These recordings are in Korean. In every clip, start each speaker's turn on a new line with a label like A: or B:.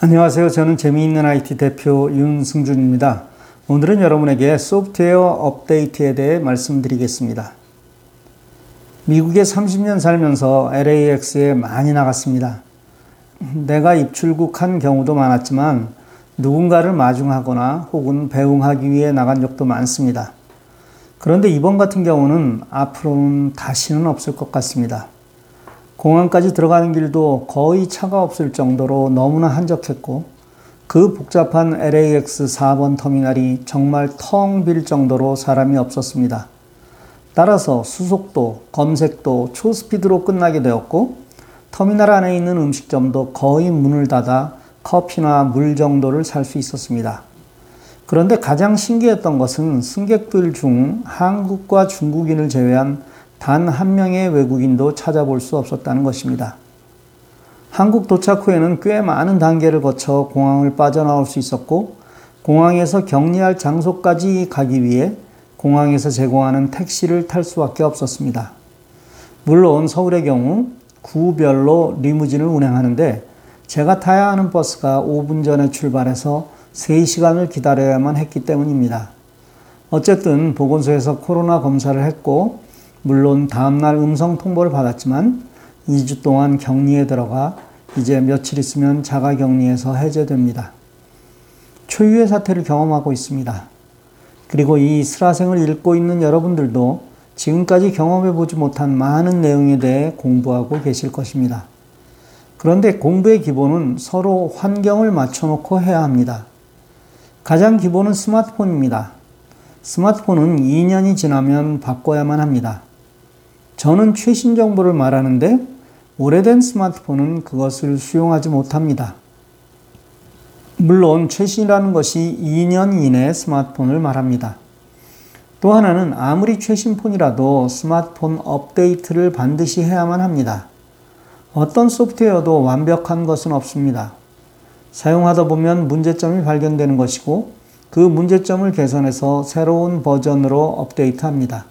A: 안녕하세요. 저는 재미있는 IT 대표 윤승준입니다. 오늘은 여러분에게 소프트웨어 업데이트에 대해 말씀드리겠습니다. 미국에 30년 살면서 LAX에 많이 나갔습니다. 내가 입출국한 경우도 많았지만 누군가를 마중하거나 혹은 배웅하기 위해 나간 적도 많습니다. 그런데 이번 같은 경우는 앞으로는 다시는 없을 것 같습니다. 공항까지 들어가는 길도 거의 차가 없을 정도로 너무나 한적했고 그 복잡한 LAX 4번 터미널이 정말 텅 빌 정도로 사람이 없었습니다. 따라서 수속도, 검색도 초스피드로 끝나게 되었고 터미널 안에 있는 음식점도 거의 문을 닫아 커피나 물 정도를 살 수 있었습니다. 그런데 가장 신기했던 것은 승객들 중 한국과 중국인을 제외한 단 한 명의 외국인도 찾아볼 수 없었다는 것입니다. 한국 도착 후에는 꽤 많은 단계를 거쳐 공항을 빠져나올 수 있었고, 공항에서 격리할 장소까지 가기 위해 공항에서 제공하는 택시를 탈 수밖에 없었습니다. 물론 서울의 경우 구별로 리무진을 운행하는데 제가 타야 하는 버스가 5분 전에 출발해서 3시간을 기다려야만 했기 때문입니다. 어쨌든 보건소에서 코로나 검사를 했고 물론 다음날 음성 통보를 받았지만 2주 동안 격리에 들어가 이제 며칠 있으면 자가 격리에서 해제됩니다. 초유의 사태를 경험하고 있습니다. 그리고 이 슬라생을 읽고 있는 여러분들도 지금까지 경험해 보지 못한 많은 내용에 대해 공부하고 계실 것입니다. 그런데 공부의 기본은 서로 환경을 맞춰놓고 해야 합니다. 가장 기본은 스마트폰입니다. 스마트폰은 2년이 지나면 바꿔야만 합니다. 저는 최신 정보를 말하는데 오래된 스마트폰은 그것을 수용하지 못합니다. 물론 최신이라는 것이 2년 이내 스마트폰을 말합니다. 또 하나는 아무리 최신 폰이라도 스마트폰 업데이트를 반드시 해야만 합니다. 어떤 소프트웨어도 완벽한 것은 없습니다. 사용하다 보면 문제점이 발견되는 것이고 그 문제점을 개선해서 새로운 버전으로 업데이트합니다.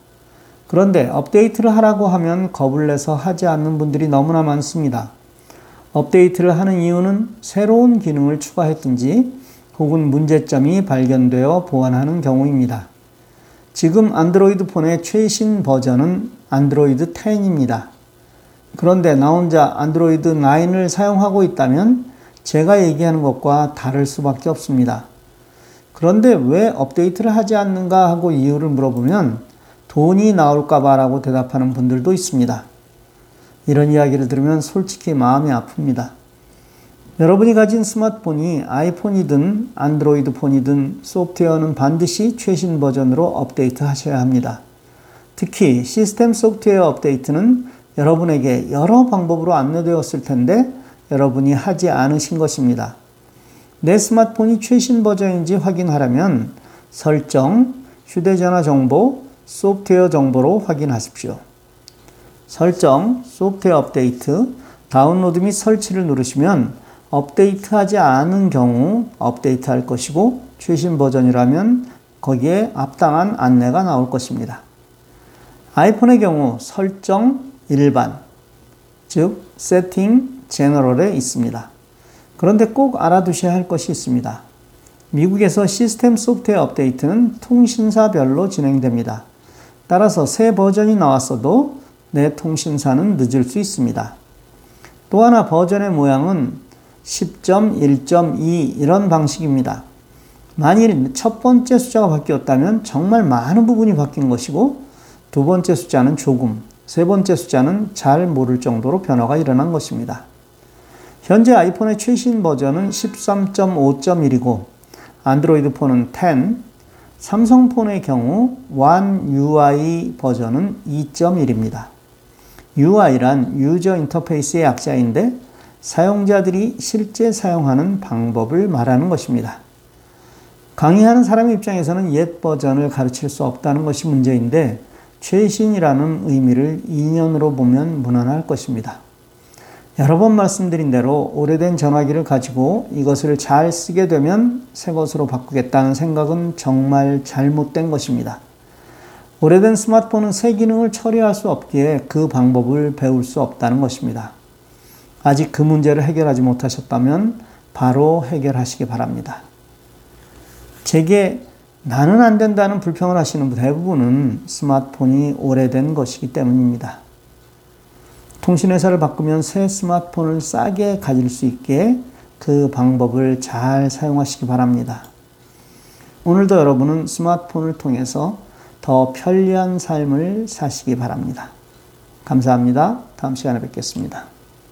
A: 그런데 업데이트를 하라고 하면 겁을 내서 하지 않는 분들이 너무나 많습니다. 업데이트를 하는 이유는 새로운 기능을 추가했든지 혹은 문제점이 발견되어 보완하는 경우입니다. 지금 안드로이드 폰의 최신 버전은 안드로이드 10입니다. 그런데 나 혼자 안드로이드 9을 사용하고 있다면 제가 얘기하는 것과 다를 수밖에 없습니다. 그런데 왜 업데이트를 하지 않는가 하고 이유를 물어보면 돈이 나올까봐라고 대답하는 분들도 있습니다. 이런 이야기를 들으면 솔직히 마음이 아픕니다. 여러분이 가진 스마트폰이 아이폰이든 안드로이드 폰이든 소프트웨어는 반드시 최신 버전으로 업데이트 하셔야 합니다. 특히 시스템 소프트웨어 업데이트는 여러분에게 여러 방법으로 안내되었을 텐데 여러분이 하지 않으신 것입니다. 내 스마트폰이 최신 버전인지 확인하려면 설정, 휴대전화 정보, 소프트웨어 정보로 확인하십시오. 설정, 소프트웨어 업데이트, 다운로드 및 설치를 누르시면 업데이트하지 않은 경우 업데이트 할 것이고 최신 버전이라면 거기에 합당한 안내가 나올 것입니다. 아이폰의 경우 설정 일반, 즉 세팅 제너럴에 있습니다. 그런데 꼭 알아두셔야 할 것이 있습니다. 미국에서 시스템 소프트웨어 업데이트는 통신사별로 진행됩니다. 따라서 새 버전이 나왔어도 내 통신사는 늦을 수 있습니다. 또 하나 버전의 모양은 10.1.2 이런 방식입니다. 만일 첫 번째 숫자가 바뀌었다면 정말 많은 부분이 바뀐 것이고 두 번째 숫자는 조금, 세 번째 숫자는 잘 모를 정도로 변화가 일어난 것입니다. 현재 아이폰의 최신 버전은 13.5.1이고 안드로이드 폰은 10, 삼성폰의 경우 One UI 버전은 2.1입니다. UI란 유저 인터페이스의 약자인데 사용자들이 실제 사용하는 방법을 말하는 것입니다. 강의하는 사람 입장에서는 옛 버전을 가르칠 수 없다는 것이 문제인데 최신이라는 의미를 2년으로 보면 무난할 것입니다. 여러 번 말씀드린 대로 오래된 전화기를 가지고 이것을 잘 쓰게 되면 새 것으로 바꾸겠다는 생각은 정말 잘못된 것입니다. 오래된 스마트폰은 새 기능을 처리할 수 없기에 그 방법을 배울 수 없다는 것입니다. 아직 그 문제를 해결하지 못하셨다면 바로 해결하시기 바랍니다. 제게 나는 안 된다는 불평을 하시는 대부분은 스마트폰이 오래된 것이기 때문입니다. 통신회사를 바꾸면 새 스마트폰을 싸게 가질 수 있게 그 방법을 잘 사용하시기 바랍니다. 오늘도 여러분은 스마트폰을 통해서 더 편리한 삶을 사시기 바랍니다. 감사합니다. 다음 시간에 뵙겠습니다.